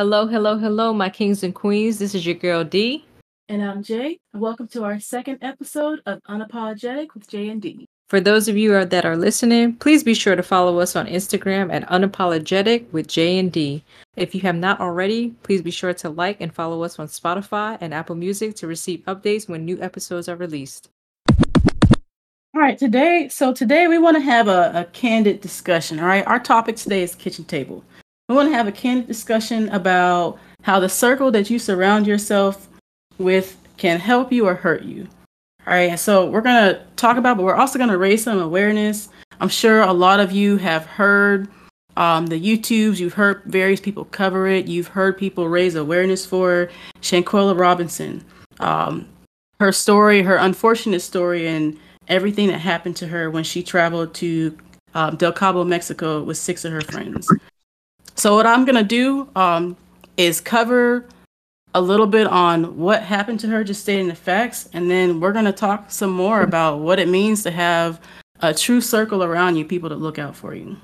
Hello, hello, hello, my kings and queens. This is your girl Dee. And I'm Jaye. Welcome to our second episode of Unapologetic with Jaye and Dee. For those of you that are listening, please be sure to follow us on Instagram at Unapologetic with J and D. If you have not already, please be sure to like and follow us on Spotify and Apple Music to receive updates when new episodes are released. All right, today, so today we want to have a, a candid discussion. All right, our topic today is kitchen table. We want to have a candid discussion about how the circle that you surround yourself with can help you or hurt you. All right, so we're going to talk about, but we're also going to raise some awareness. I'm sure a lot of you have heard um, the YouTubes, you've heard various people cover it, you've heard people raise awareness for Shanquella Robinson. Um, her story, her unfortunate story, and everything that happened to her when she traveled to um, Del Cabo, Mexico with six of her friends. So, what I'm to do um, is cover a little bit on what happened to her, just stating the facts, and then we're to talk some more about what it means to have a true circle around you, people to look out for you.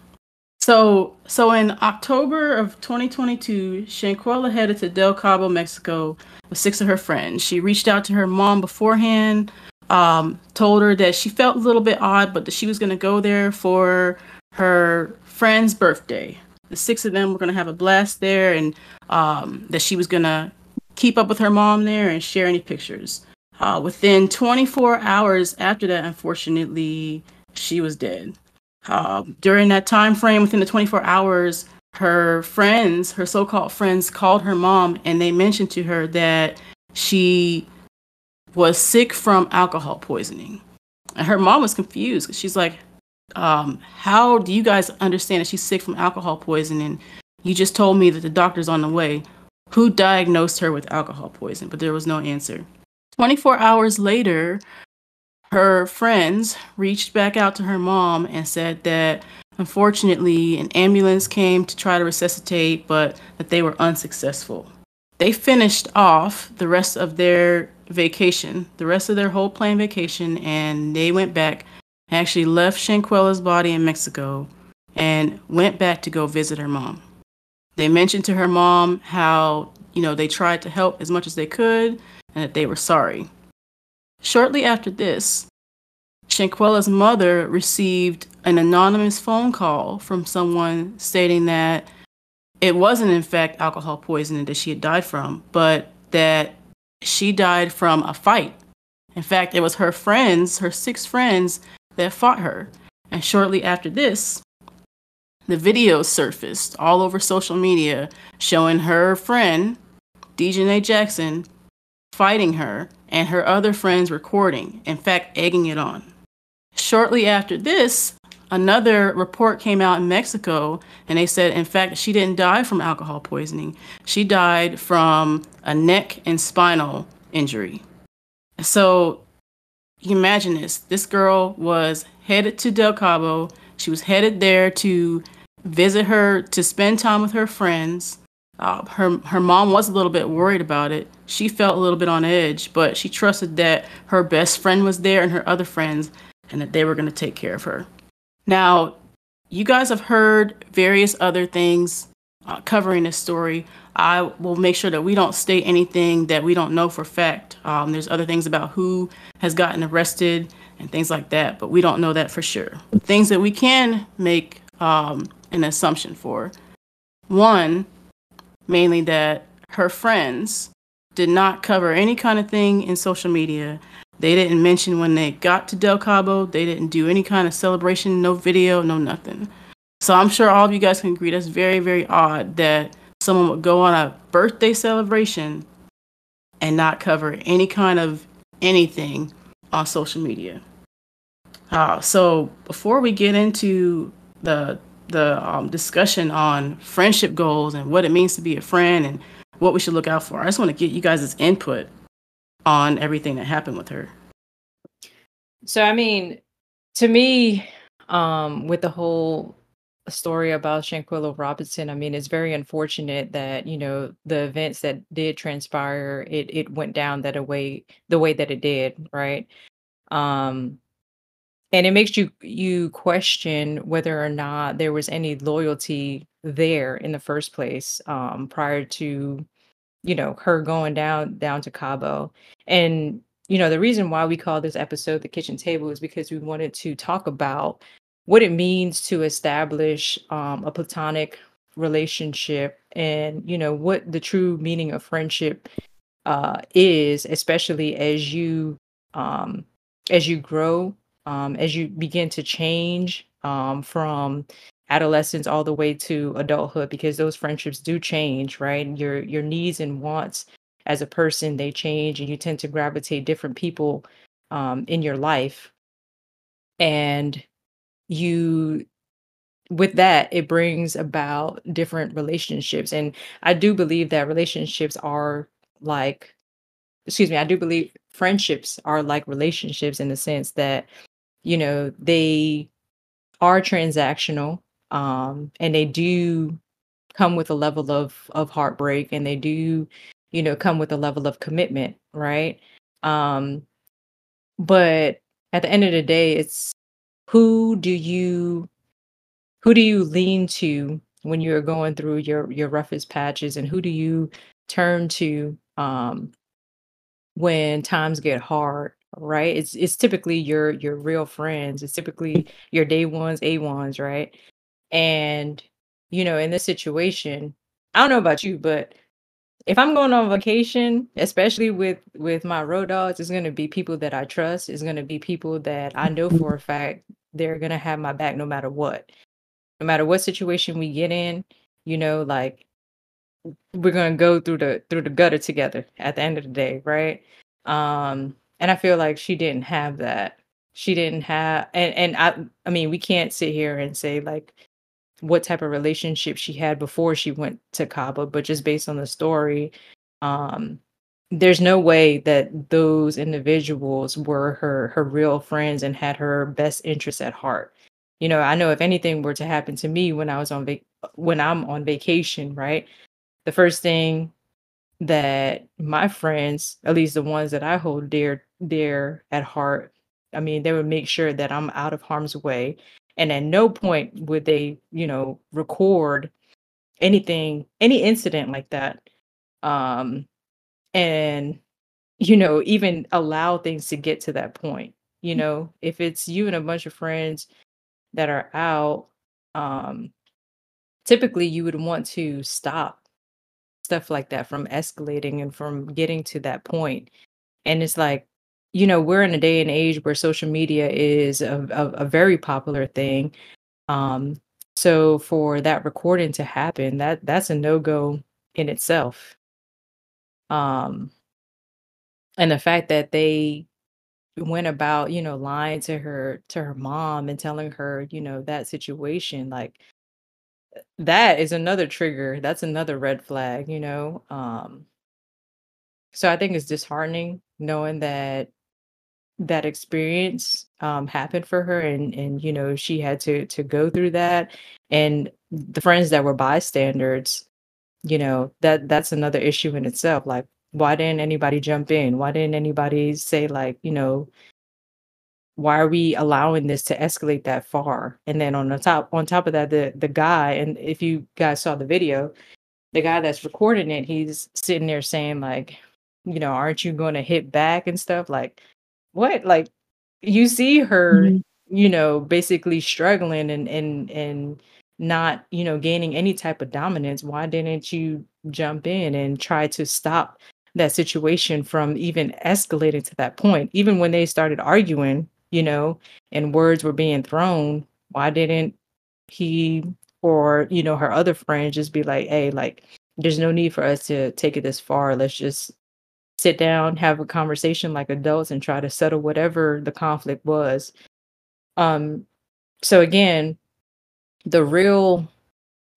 So, so in October of 2022, Shanquella headed to Del Cabo, Mexico, with six of her friends. She reached out to her mom beforehand, um, told her that she felt a little bit odd, but that she was going to go there for her friend's birthday. The six of them were going to have a blast there, and um, that she was going to keep up with her mom there and share any pictures. Uh, within 24 hours after that, unfortunately, she was dead. Uh, during that time frame, within the 24 hours, her friends, her so-called friends, called her mom and they mentioned to her that she was sick from alcohol poisoning. And her mom was confused. She's like, um, How do you guys understand that she's sick from alcohol poisoning? You just told me that the doctor's on the way. Who diagnosed her with alcohol poisoning? But there was no answer. 24 hours later, her friends reached back out to her mom and said that unfortunately an ambulance came to try to resuscitate, but that they were unsuccessful. They finished off the rest of their vacation, the rest of their whole planned vacation, and they went back, actually left Shanquella's body in Mexico, and went back to go visit her mom. They mentioned to her mom how, you know, they tried to help as much as they could and that they were sorry. Shortly after this, Shanquella's mother received an anonymous phone call from someone stating that it wasn't, in fact, alcohol poisoning that she had died from, but that she died from a fight. In fact, it was her friends, her six friends, that fought her. And shortly after this, the video surfaced all over social media showing her friend, Daejhanae Jackson, fighting her and her other friends recording, in fact, egging it on. Shortly after this, another report came out in Mexico, and they said, in fact, she didn't die from alcohol poisoning. She died from a neck and spinal injury. So you imagine this this girl was headed to Del Cabo. She was headed there to visit her, to spend time with her friends. Uh, her her mom was a little bit worried about it. She felt a little bit on edge, but she trusted that her best friend was there and her other friends, and that they were going to take care of her. Now, you guys have heard various other things uh, covering this story. I will make sure that we don't state anything that we don't know for fact. Um, there's other things about who has gotten arrested and things like that, but we don't know that for sure. Things that we can make um, an assumption for. One, mainly that her friends did not cover any kind of thing in social media. They didn't mention when they got to Del Cabo. They didn't do any kind of celebration, no video, no nothing. So I'm sure all of you guys can agree that's very, very odd that someone would go on a birthday celebration and not cover any kind of anything on social media. Uh, so before we get into the the um, discussion on friendship goals and what it means to be a friend and what we should look out for. I just want to get you guys' input on everything that happened with her. So, I mean, to me, um, with the whole story about Shanquella Robinson, I mean, it's very unfortunate that you know the events that did transpire, it it went down that way, the way that it did, right? Um, and it makes you you question whether or not there was any loyalty there in the first place um prior to you know her going down down to cabo and you know the reason why we call this episode the kitchen table is because we wanted to talk about what it means to establish um, a platonic relationship and you know what the true meaning of friendship uh, is especially as you um, as you grow um, as you begin to change um, from adolescence all the way to adulthood because those friendships do change right? Your your needs and wants as a person they change and you tend to gravitate different people um, in your life. And you with that it brings about different relationships and i do believe that relationships are like excuse me i do believe friendships are like relationships in the sense that you know they are transactional um and they do come with a level of of heartbreak and they do you know come with a level of commitment right? Um but at the end of the day it's who do you who do you lean to when you're going through your your roughest patches? And who do you turn to um when times get hard right? It's it's typically your your real friends. It's typically your day ones a ones right? And you know in this situation i don't know about you but if i'm going on vacation especially with with my road dogs it's going to be people that i trust. It's going to be people that i know for a fact they're going to have my back no matter what. No matter what situation we get in you know like we're going to go through the through the gutter together at the end of the day right? Um and i feel like she didn't have that. She didn't have and and i i mean we can't sit here and say like what type of relationship she had before she went to Cabo, but just based on the story, um, there's no way that those individuals were her her real friends and had her best interests at heart. You know, I know if anything were to happen to me when I was on when I'm on vacation, right? The first thing that my friends, at least the ones that I hold dear dear at heart, I mean, they would make sure that I'm out of harm's way and at no point would they you know record anything any incident like that um and you know even allow things to get to that point you Mm. know if it's you and a bunch of friends that are out um typically you would want to stop stuff like that from escalating and from getting to that point. point and it's like you know we're in a day and age where social media is a, a, a very popular thing um, so for that recording to happen, that that's a no-go in itself. Um, and the fact that they went about, you know, lying to her to her mom and telling her, you know, that situation, like that is another trigger. That's another red flag, you know. Um, so I think it's disheartening knowing that that experience um happened for her and and you know she had to to go through that. And the friends that were bystanders you know that that's another issue in itself like why didn't anybody jump in? Why didn't anybody say like you know why are we allowing this to escalate that far? And then on the top on top of that the the guy and if you guys saw the video the guy that's recording it he's sitting there saying like you know aren't you going to hit back and stuff? Like what? Like you see her Mhm. you know basically struggling and and and not you know gaining any type of dominance why didn't you jump in and try to stop that situation from even escalating to that point? Even when they started arguing you know and words were being thrown why didn't he or you know her other friend just be like hey like there's no need for us to take it this far. Let's just sit down, have a conversation like adults and try to settle whatever the conflict was. Um so again, the real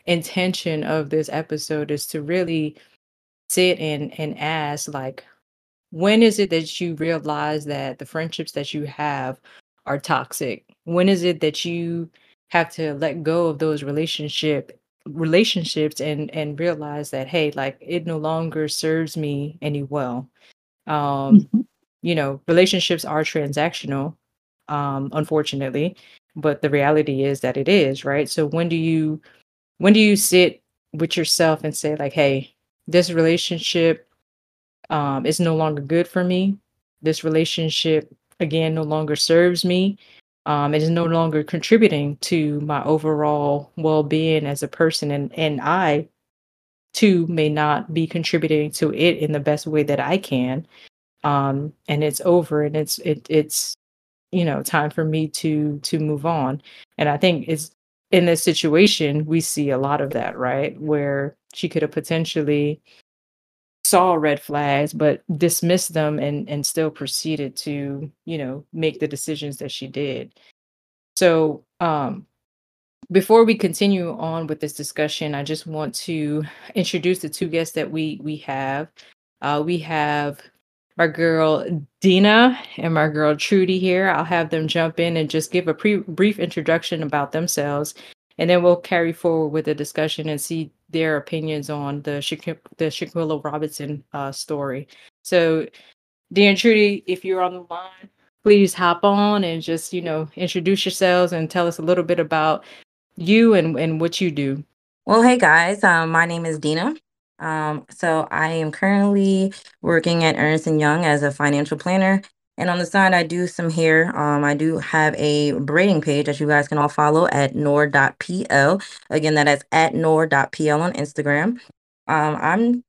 intention of this episode is to really sit and and ask like when is it that you realize that the friendships that you have are toxic? When is it that you have to let go of those relationship relationships and and realize that hey, like it no longer serves me any well. Um Mhm. you know, relationships are transactional. um, unfortunately. But the reality is that it is, right? So when do you when do you sit with yourself and say, like, hey, this relationship um, is no longer good for me. This relationship, again, no longer serves me. Um, it is no longer contributing to my overall well-being as a person, and and I, too, may not be contributing to it in the best way that I can. Um, and it's over, and it's it it's you know time for me to to move on. And I think it's in this situation we see a lot of that, right? Where she could have potentially saw red flags but dismissed them and and still proceeded to you know make the decisions that she did so um before we continue on with this discussion i just want to introduce the two guests that we we have uh we have my girl Deana and my girl Trudie here. I'll have them jump in and just give a pre- brief introduction about themselves, and then we'll carry forward with the discussion and see their opinions on the Sha- the Shanquella Robinson uh, story. So, Dean Trudie, if you're on the line, please hop on and just you know introduce yourselves and tell us a little bit about you and and what you do. Well, hey guys, um, my name is Deana. Um, so I am currently working at Ernst and Young as a financial planner, and on the side, I do some hair. Um, I do have a braiding page that you guys can all follow at nor.pl. Again, that is at nor.pl on Instagram. Um, I'm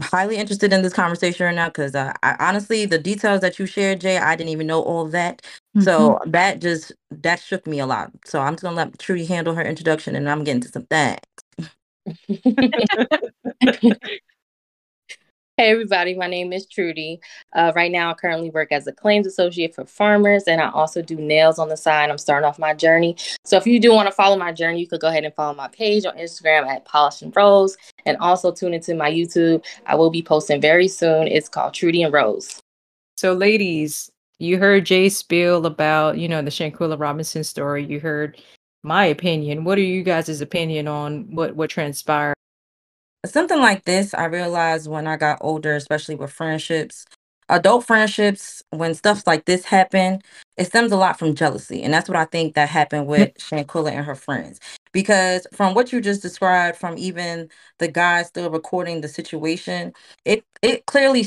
highly interested in this conversation right now because uh, I, honestly, the details that you shared, Jaye, I didn't even know all of that. Mm-hmm. So that just that shook me a lot. So I'm just gonna let Trudie handle her introduction, and I'm getting to some things. Hey everybody, my name is Trudie. Uh, right now, I currently work as a claims associate for farmers, and I also do nails on the side. I'm starting off my journey. So if you do want to follow my journey, you could go ahead and follow my page on Instagram at Polish and Rose, and also tune into my YouTube. I will be posting very soon. It's called Trudie and Rose. So, ladies, you heard Jaye spiel about you know the Shanquella Robinson story. You heard my opinion. What are you guys' opinion on what what transpired? Something like this i realized when i got older especially with friendships adult friendships when stuff like this happen it stems a lot from jealousy and that's what i think that happened hmm. with shanquella and her friends because from what you just described from even the guy still recording the situation it it clearly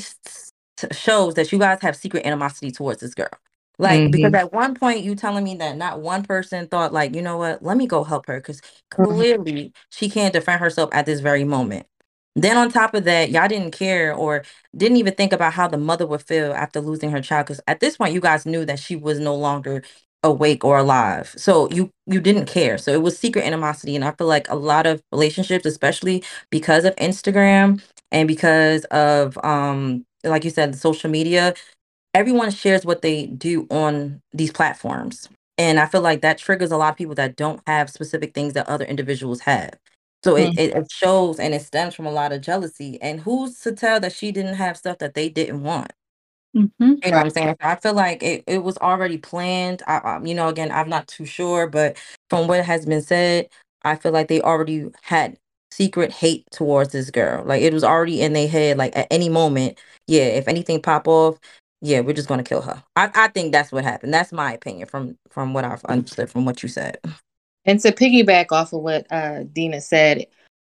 shows that you guys have secret animosity towards this girl like mm-hmm. because at one point you telling me that not one person thought like, you know what, let me go help her because mm-hmm. clearly she can't defend herself at this very moment. Then on top of that, y'all didn't care or didn't even think about how the mother would feel after losing her child because at this point you guys knew that she was no longer awake or alive. So you you didn't care. So it was secret animosity and I feel like a lot of relationships especially because of Instagram and because of um like you said social media everyone shares what they do on these platforms. And I feel like that triggers a lot of people that don't have specific things that other individuals have. So mm-hmm. it, it shows and it stems from a lot of jealousy. And who's to tell that she didn't have stuff that they didn't want? Mm-hmm. You know what I'm saying? I feel like it, it was already planned. I, um, you know, again, I'm not too sure, but from what has been said, I feel like they already had secret hate towards this girl. Like it was already in their head. Like at any moment, yeah, if anything pop off, yeah, we're just gonna kill her. I, I think that's what happened. That's my opinion from from what I've understood from what you said. And to piggyback off of what uh, Deana said,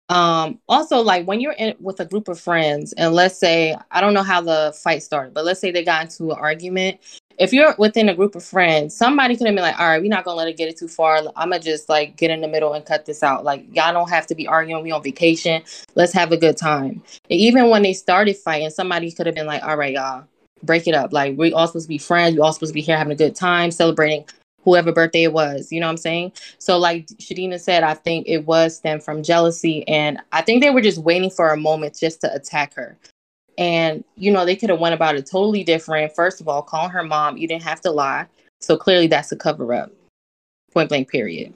um, also like when you're in with a group of friends, and let's say I don't know how the fight started, but let's say they got into an argument. If you're within a group of friends, somebody could have been like, "All right, we're not gonna let it get it too far. I'm gonna just like get in the middle and cut this out. Like y'all don't have to be arguing. We on vacation. Let's have a good time." And even when they started fighting, somebody could have been like, "All right, y'all, break it up. Like we all supposed to be friends. We all supposed to be here having a good time, celebrating whoever birthday it was. You know what I'm saying? So like Shadina said, I think it was stemmed from jealousy, and I think they were just waiting for a moment just to attack her. And you know they could have went about it totally different. First of all, calling her mom, you didn't have to lie. So clearly that's a cover up. Point blank. Period.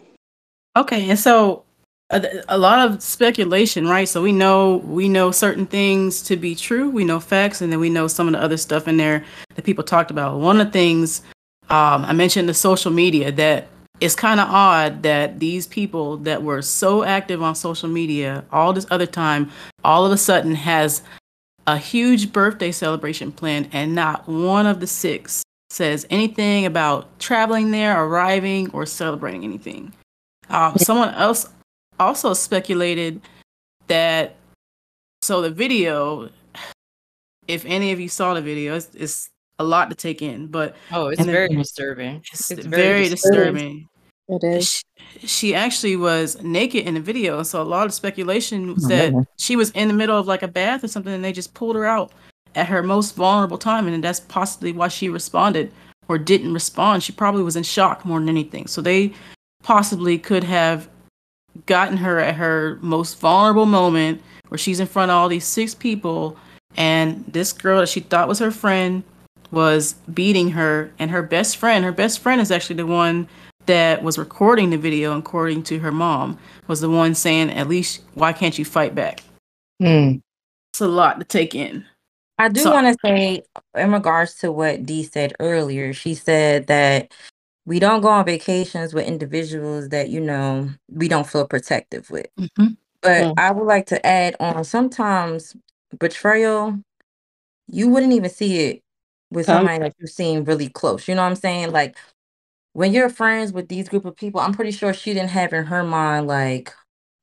Okay, and so a, a, lot of speculation, right? So we know we know certain things to be true. We know facts, and then we know some of the other stuff in there that people talked about. One of the things um, I mentioned the social media that it's kind of odd that these people that were so active on social media all this other time, all of a sudden has a huge birthday celebration planned, and not one of the six says anything about traveling there, arriving, or celebrating anything. Um, someone else also speculated that so the video, if any of you saw the video, it's, it's a lot to take in, but Oh, it's And then- very disturbing. it's, It's very, very disturbing. It is. She, she actually was naked in the video, so a lot of speculation was Oh, that really? she was in the middle of like a bath or something, and they just pulled her out at her most vulnerable time, and that's possibly why she responded or didn't respond. She probably was in shock more than anything. So they possibly could have gotten her at her most vulnerable moment where she's in front of all these six people and this girl that she thought was her friend was beating her and her best friend her best friend is actually the one that was recording the video according to her mom was the one saying at least why can't you fight back Hmm. it's a lot to take in I do So- want to say, in regards to what Dee said earlier, she said that we don't go on vacations with individuals that, you know, we don't feel protective with. mm-hmm. But Mm. I would like to add on sometimes betrayal, you wouldn't even see it with somebody that you seem really close. You know what I'm saying? Like when you're friends with these group of people, I'm pretty sure she didn't have in her mind like,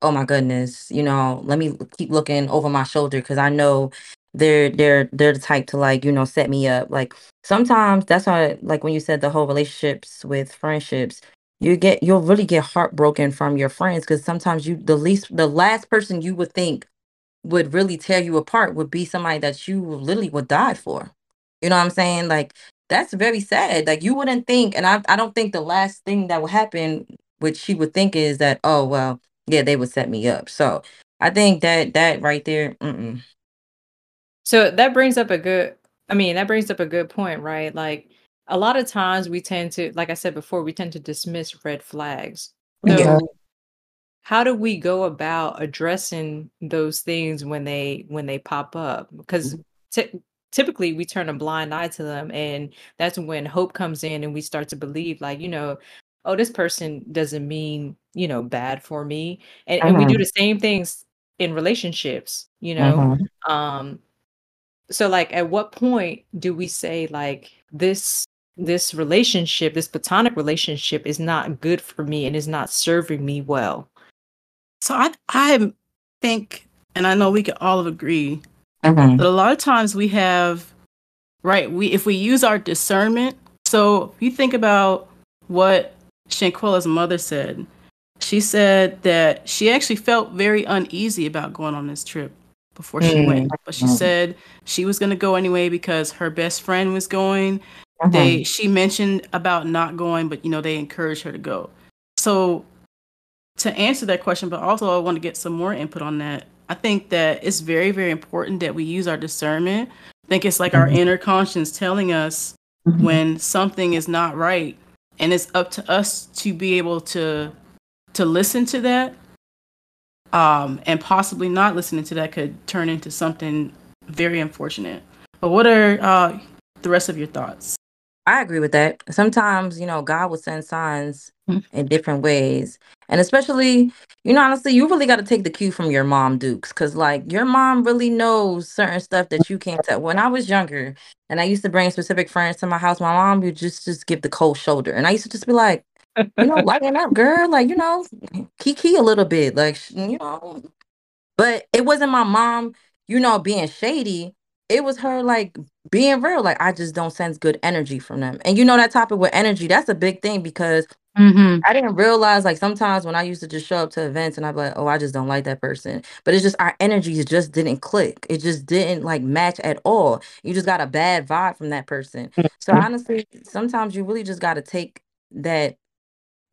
oh my goodness, you know, let me keep looking over my shoulder because I know they're they're they're the type to like, you know, set me up. Like sometimes that's why like when you said the whole relationships with friendships, you get you'll really get heartbroken from your friends because sometimes you the least the last person you would think would really tear you apart would be somebody that you literally would die for. You know what I'm saying? Like that's very sad. Like you wouldn't think, and I I don't think the last thing that would happen, which she would think is that, oh well, yeah, they would set me up. So I think that that right there. So that brings up a good I mean, that brings up a good point, right? Like a lot of times we tend to, like I said before, we tend to dismiss red flags. So Yeah. how do we go about addressing those things when they when they pop up? Because ty- typically we turn a blind eye to them and that's when hope comes in and we start to believe like, you know, oh, this person doesn't mean, you know, bad for me. And, and we do Mhm. the same things in relationships, you know. Mhm. um so like at what point do we say like this this relationship this platonic relationship is not good for me and is not serving me well so i i think and i know we can all agree Mhm. But a lot of times we have, right? We if we use our discernment. So if you think about what Shanquella's mother said, she said that she actually felt very uneasy about going on this trip before she went. But she said she was going to go anyway because her best friend was going. Mhm. They she mentioned about not going, but you know they encouraged her to go. So to answer that question, but also I want to get some more input on that. I think that it's very, very important that we use our discernment. I think it's like our Mhm. inner conscience telling us Mhm. when something is not right, and it's up to us to be able to to listen to that, um, and possibly not listening to that could turn into something very unfortunate. But what are uh, the rest of your thoughts? I agree with that. Sometimes, you know, God will send signs Mhm. in different ways. And especially, you know, honestly, you really got to take the cue from your mom, Dukes, because like your mom really knows certain stuff that you can't tell. When I was younger and I used to bring specific friends to my house, my mom would just just give the cold shoulder. And I used to just be like, you know, lighten up, girl. Like, you know, kiki a little bit. Like, you know. But it wasn't my mom, you know, being shady. It was her like being real. Like, I just don't sense good energy from them. And you know that topic with energy, that's a big thing because Mm-hmm. I didn't realize like sometimes when I used to just show up to events and I'd be like, oh, I just don't like that person. But it's just our energies just didn't click. It just didn't like match at all. You just got a bad vibe from that person. So Mhm. honestly, sometimes you really just got to take that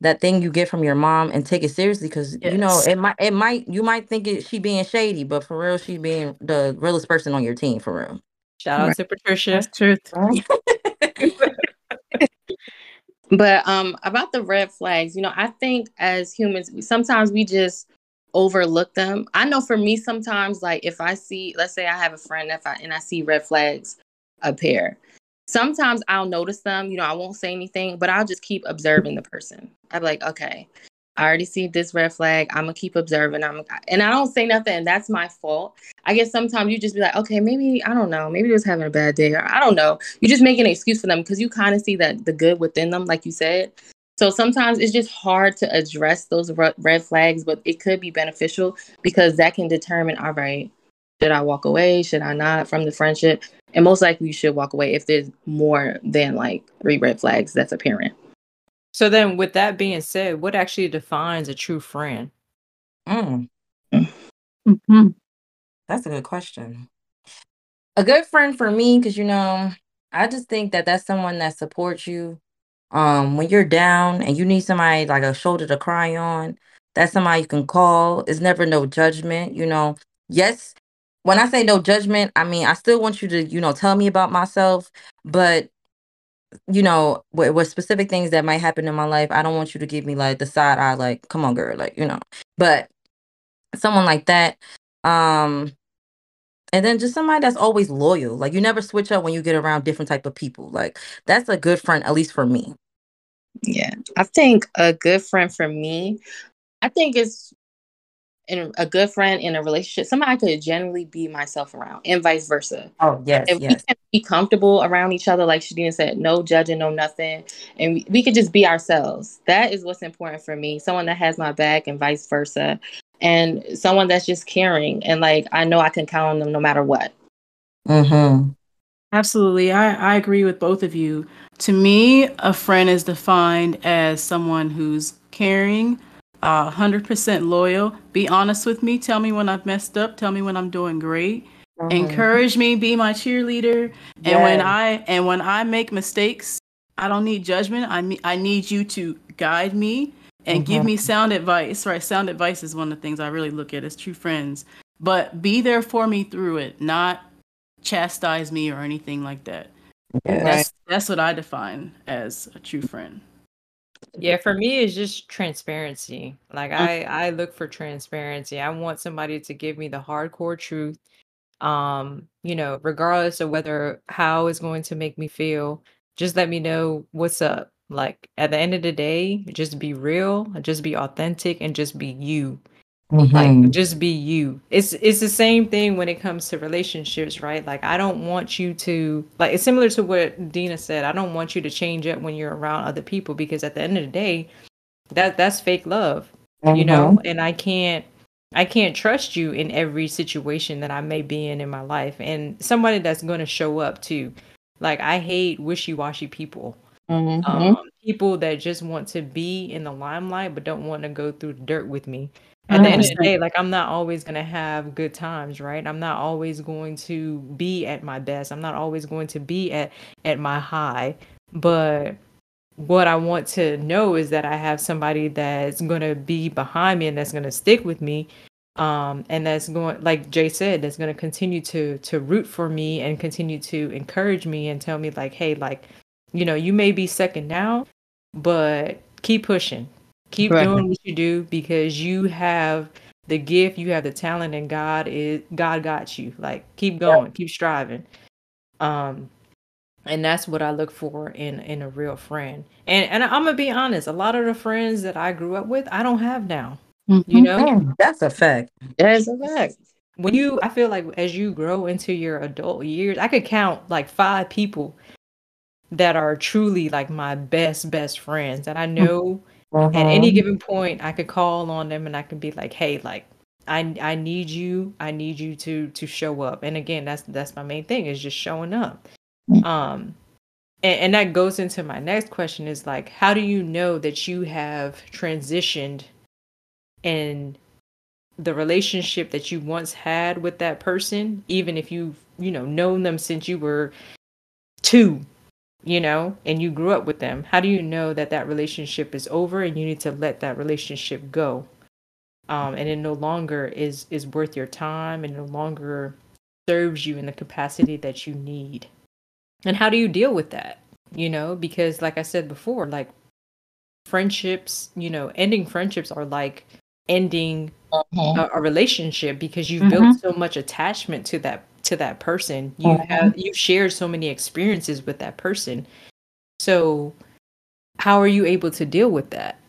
that thing you get from your mom and take it seriously because you know Yes. it might it might you might think it she being shady, but for real she being the realest person on your team for real. shout out Right. to patricia That's truth. But um about the red flags, you know, I think as humans, we- sometimes we just overlook them. I know for me sometimes like if I see let's say I have a friend if I and I see red flags appear. Sometimes I'll notice them, you know, I won't say anything, but I'll just keep observing the person. I'm like, okay. I already see this red flag. I'm gonna keep observing. I'm and I don't say nothing, that's my fault. I guess sometimes you just be like, okay, maybe I don't know, maybe they was having a bad day, or I don't know. You just make an excuse for them because you kind of see that the good within them, like you said. So sometimes it's just hard to address those red flags, but it could be beneficial because that can determine, all right, should I walk away? Should I not from the friendship? And most likely you should walk away if there's more than like three red flags that's apparent. So then, with that being said, what actually defines a true friend? Mm. Mm-hmm. That's a good question. A good friend for me, because you know, I just think that that's someone that supports you. Um, when you're down and you need somebody like a shoulder to cry on, that's somebody you can call. It's never no judgment. You know, yes, when I say no judgment, I mean I still want you to, you know, tell me about myself, but you know, with, with specific things that might happen in my life, I don't want you to give me like the side eye, like, come on, girl, like, you know. But someone like that, um, and then just somebody that's always loyal. Like you never switch up when you get around different type of people. Like that's a good friend, at least for me. Yeah, I think a good friend for me, I think it's in a good friend in a relationship, somebody I could generally be myself around, and vice versa. Oh yes, if yes. we can be comfortable around each other, like Shadina said, no judging, no nothing, and we, we could just be ourselves. That is what's important for me. Someone that has my back, and vice versa, and someone that's just caring, and like I know I can count on them no matter what. Hmm. Absolutely, I I agree with both of you. To me, a friend is defined as someone who's caring uh, 100% loyal. Be honest with me. Tell me when I've messed up. Tell me when I'm doing great. Mm-hmm. Encourage me. Be my cheerleader. And when I and when I make mistakes, I don't need judgment. I me- I need you to guide me and mm-hmm. give me sound advice. Right? Sound advice is one of the things I really look at as true friends. But be there for me through it, not chastise me or anything like that. That's that's what I define as a true friend. Yeah, for me, it's just transparency. Like mm. I, I look for transparency. I want somebody to give me the hardcore truth. Um, you know, regardless of whether how it's going to make me feel, just let me know what's up. Like at the end of the day, just be real, just be authentic, and just be you. Mm-hmm. Like just be you. It's it's the same thing when it comes to relationships, right? Like I don't want you to like it's similar to what Deana said. I don't want you to change up when you're around other people because at the end of the day, that that's fake love. Mm-hmm. You know, and I can't I can't trust you in every situation that I may be in in my life and somebody that's going to show up too. Like I hate wishy-washy people. Mm-hmm. Um, people that just want to be in the limelight but don't want to go through the dirt with me at the end of the day, like I'm not always gonna have good times, right? I'm not always going to be at my best. I'm not always going to be at at my high. But what I want to know is that I have somebody that's gonna be behind me and that's gonna stick with me. Um, and that's going like Jaye said, that's gonna continue to to root for me and continue to encourage me and tell me like, hey, like, you know, you may be second now, but keep pushing Keep right. doing what you do because you have the gift, you have the talent, and God is God got you. Like keep going, keep striving. Um, and that's what I look for in in a real friend. And and I'm gonna be honest, a lot of the friends that I grew up with, I don't have now. Mm-hmm. You know, that's a fact. That's a fact. When you, I feel like as you grow into your adult years, I could count like five people that are truly like my best best friends that I mm. Know at any uh-huh. given point, I could call on them and I could be like, "Hey, like, I I need you. I need you to to show up." And again, that's that's my main thing is just showing up. Mm. Um, and, and that goes into my next question: is like, how do you know that you have transitioned and the relationship that you once had with that person, even if you've you know known them since you were two you know, and you grew up with them, how do you know that that relationship is over and you need to let that relationship go? Um, and it no longer is is worth your time and no longer serves you in the capacity that you need. And how do you deal with that? You know, because like I said before, like friendships, you know, ending friendships are like ending uh-huh. a, a, relationship because you've mm-hmm. built so much attachment to that to that person. You mm-hmm. have you've shared so many experiences with that person. So how are you able to deal with that?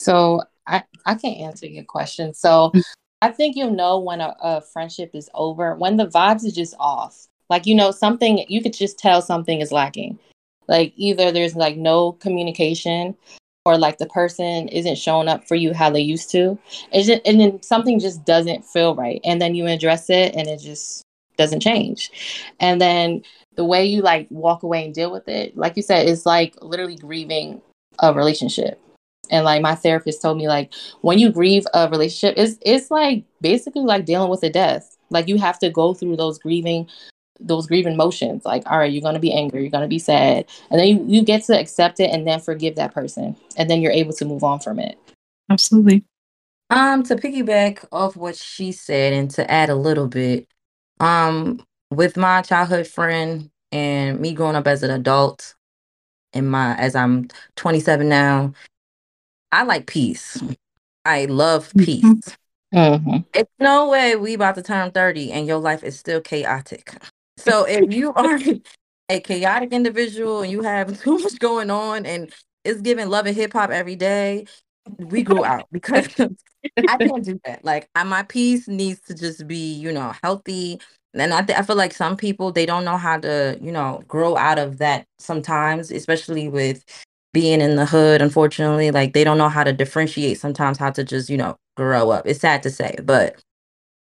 So I, I can't answer your question. So I think you'll know when a, a friendship is over, when the vibes are just off. Like, you know, something, you could just tell something is lacking. Like, either there's like no communication or like the person isn't showing up for you how they used to. It's just, and then something just doesn't feel right. And then you address it and it just doesn't change. And then the way you like walk away and deal with it, like you said, it's like literally grieving a relationship and like my therapist told me like when you grieve a relationship it's it's like basically like dealing with a death like you have to go through those grieving those grieving motions like all right you're going to be angry you're going to be sad and then you, you get to accept it and then forgive that person and then you're able to move on from it absolutely um to piggyback off what she said and to add a little bit um with my childhood friend and me growing up as an adult in my as i'm 27 now I like peace. I love peace. Mm-hmm. It's no way we about to turn 30 and your life is still chaotic. So if you are a chaotic individual and you have too much going on and it's giving love and hip hop every day, we grow out because I can't do that. Like I, my peace needs to just be, you know, healthy. And I, th- I feel like some people they don't know how to, you know, grow out of that sometimes, especially with being in the hood, unfortunately, like they don't know how to differentiate sometimes how to just, you know, grow up. It's sad to say, but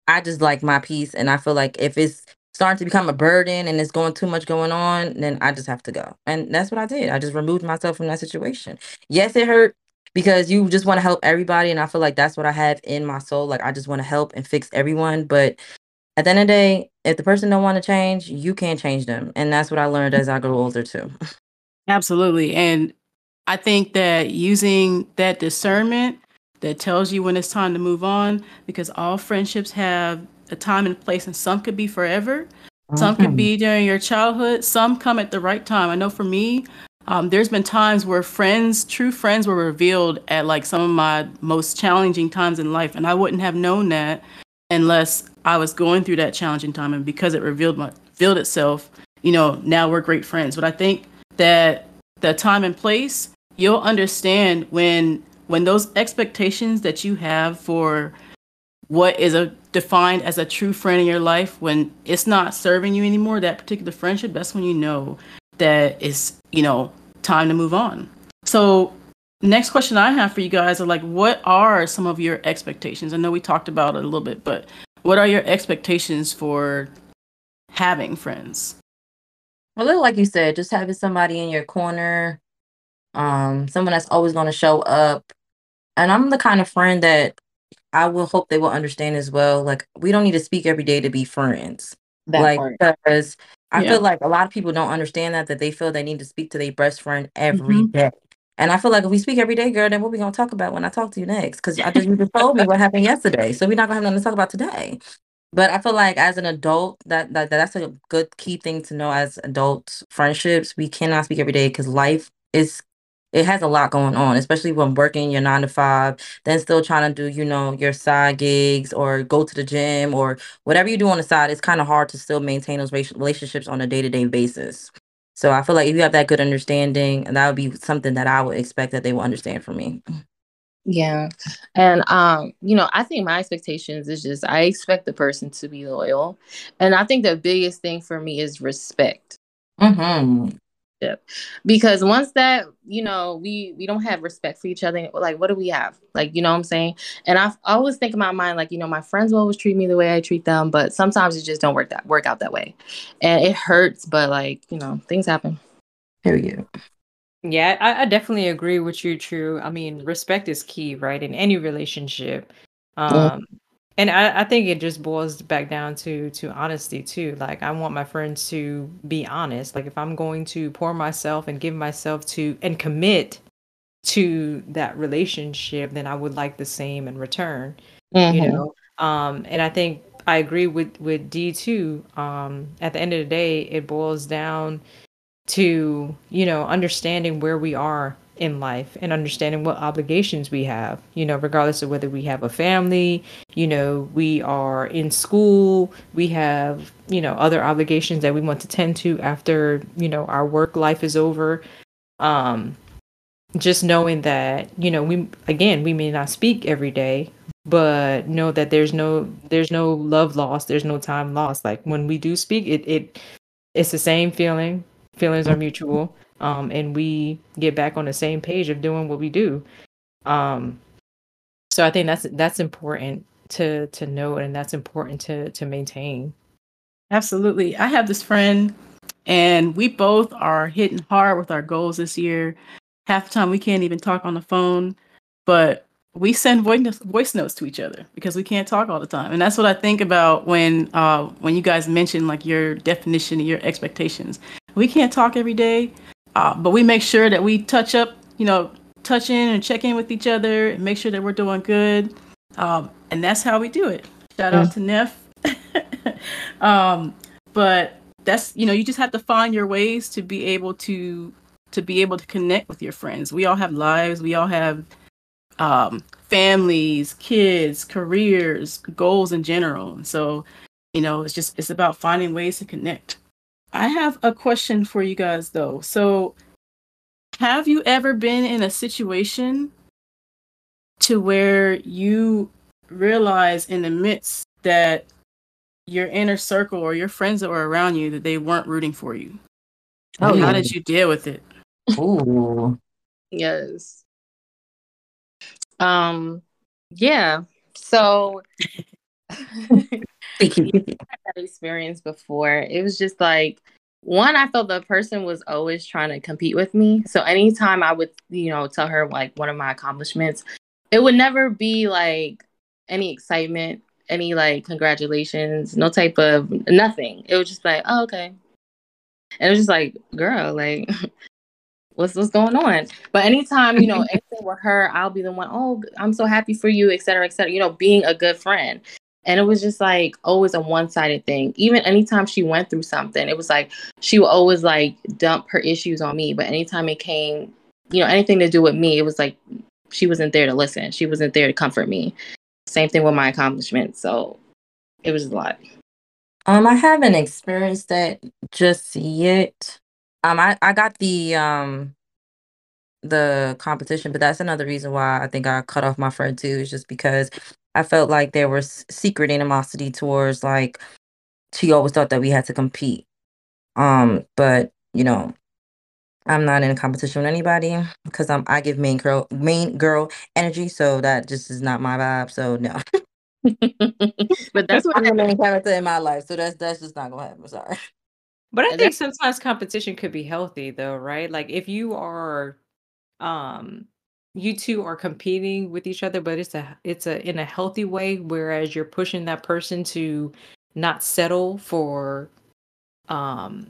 I just like my peace. And I feel like if it's starting to become a burden and it's going too much going on, then I just have to go. And that's what I did. I just removed myself from that situation. Yes, it hurt because you just want to help everybody. And I feel like that's what I have in my soul. Like I just want to help and fix everyone. But at the end of the day, if the person don't want to change, you can't change them. And that's what I learned as I grew older too. Absolutely. And I think that using that discernment that tells you when it's time to move on, because all friendships have a time and place, and some could be forever. Some could be during your childhood. Some come at the right time. I know for me, um, there's been times where friends, true friends, were revealed at like some of my most challenging times in life, and I wouldn't have known that unless I was going through that challenging time. And because it revealed my revealed itself, you know, now we're great friends. But I think that the time and place you'll understand when when those expectations that you have for what is a defined as a true friend in your life when it's not serving you anymore that particular friendship that's when you know that it's you know time to move on. So next question i have for you guys are like what are some of your expectations? I know we talked about it a little bit but what are your expectations for having friends? A little like you said just having somebody in your corner um, someone that's always going to show up. And I'm the kind of friend that I will hope they will understand as well. Like, we don't need to speak every day to be friends. That like, part. because I yeah. feel like a lot of people don't understand that, that they feel they need to speak to their best friend every mm-hmm. day. And I feel like if we speak every day, girl, then what we gonna talk about when I talk to you next? Because I just you just told me what happened yesterday, so we're not gonna have nothing to talk about today. But I feel like as an adult, that, that that's a good key thing to know as adult friendships. We cannot speak every day because life is it has a lot going on, especially when working your nine to five, then still trying to do, you know, your side gigs or go to the gym or whatever you do on the side. It's kind of hard to still maintain those relationships on a day to day basis. So I feel like if you have that good understanding, and that would be something that I would expect that they will understand from me. Yeah. And um, you know, I think my expectations is just I expect the person to be loyal. And I think the biggest thing for me is respect. Mm-hmm because once that you know we we don't have respect for each other like what do we have? Like you know what i'm saying? And i always think in my mind like you know my friends will always treat me the way i treat them but sometimes it just don't work that work out that way. And it hurts but like you know things happen. Here you yeah I, I definitely agree with you true. I mean respect is key right in any relationship. Um and I, I think it just boils back down to to honesty too. Like i want my friends to be honest. Like if i'm going to pour myself and give myself to and commit to that relationship then i would like the same in return mm-hmm. you know? Um and i think i agree with with d too. Um at the end of the day it boils down to you know understanding where we are in life and understanding what obligations we have, you know, regardless of whether we have a family, you know, we are in school, we have, you know, other obligations that we want to tend to after, you know, our work life is over. Um just knowing that you know we again we may not speak every day but know that there's no there's no love lost there's no time lost. Like when we do speak it it it's the same feeling. Feelings are mutual um and we get back on the same page of doing what we do um so i think that's that's important to to know and that's important to to maintain Absolutely. I have this friend, and we both are hitting hard with our goals this year. Half the time, we can't even talk on the phone, but we send voice notes, to each other because we can't talk all the time. And that's what I think about when uh, when you guys mention like your definition and your expectations. We can't talk every day, uh, but we make sure that we touch up, you know, touch in and check in with each other and make sure that we're doing good. Um, and that's how we do it. Shout out to Neff um, but that's you know you just have to find your ways to be able to to be able to connect with your friends. We all have lives. We all have um, families, kids, careers, goals in general. So you know it's just it's about finding ways to connect. I have a question for you guys though. So have you ever been in a situation to where you realize in the midst that your inner circle or your friends that were around you that they weren't rooting for you? Oh, how did you deal with it? Ooh. Yes. Um yeah. So Thank you. had that experience before. It was just like one, I felt the person was always trying to compete with me. So anytime I would, you know, tell her like one of my accomplishments, it would never be like any excitement any like congratulations, no type of nothing. It was just like, oh, okay. And it was just like, girl, like what's what's going on? But anytime, you know, anything with her, I'll be the one, oh, I'm so happy for you, et cetera, et cetera, you know, being a good friend. And it was just like always a one sided thing. Even anytime she went through something, it was like she would always like dump her issues on me. But anytime it came, you know, anything to do with me, it was like she wasn't there to listen. She wasn't there to comfort me. Same thing with my accomplishments. So it was a lot. Um, I haven't experienced that just yet. Um, I, I got the um the competition, but that's another reason why I think I cut off my friend too, is just because I felt like there was secret animosity towards like she always thought that we had to compete. Um, but you know, I'm not in a competition with anybody because I'm I give main girl main girl energy, so that just is not my vibe. So no. but that's what I'm the main character in my life, so that's that's just not gonna happen. Sorry. But I And think sometimes competition could be healthy though, right? Like if you are um you two are competing with each other, but it's a it's a in a healthy way, whereas you're pushing that person to not settle for um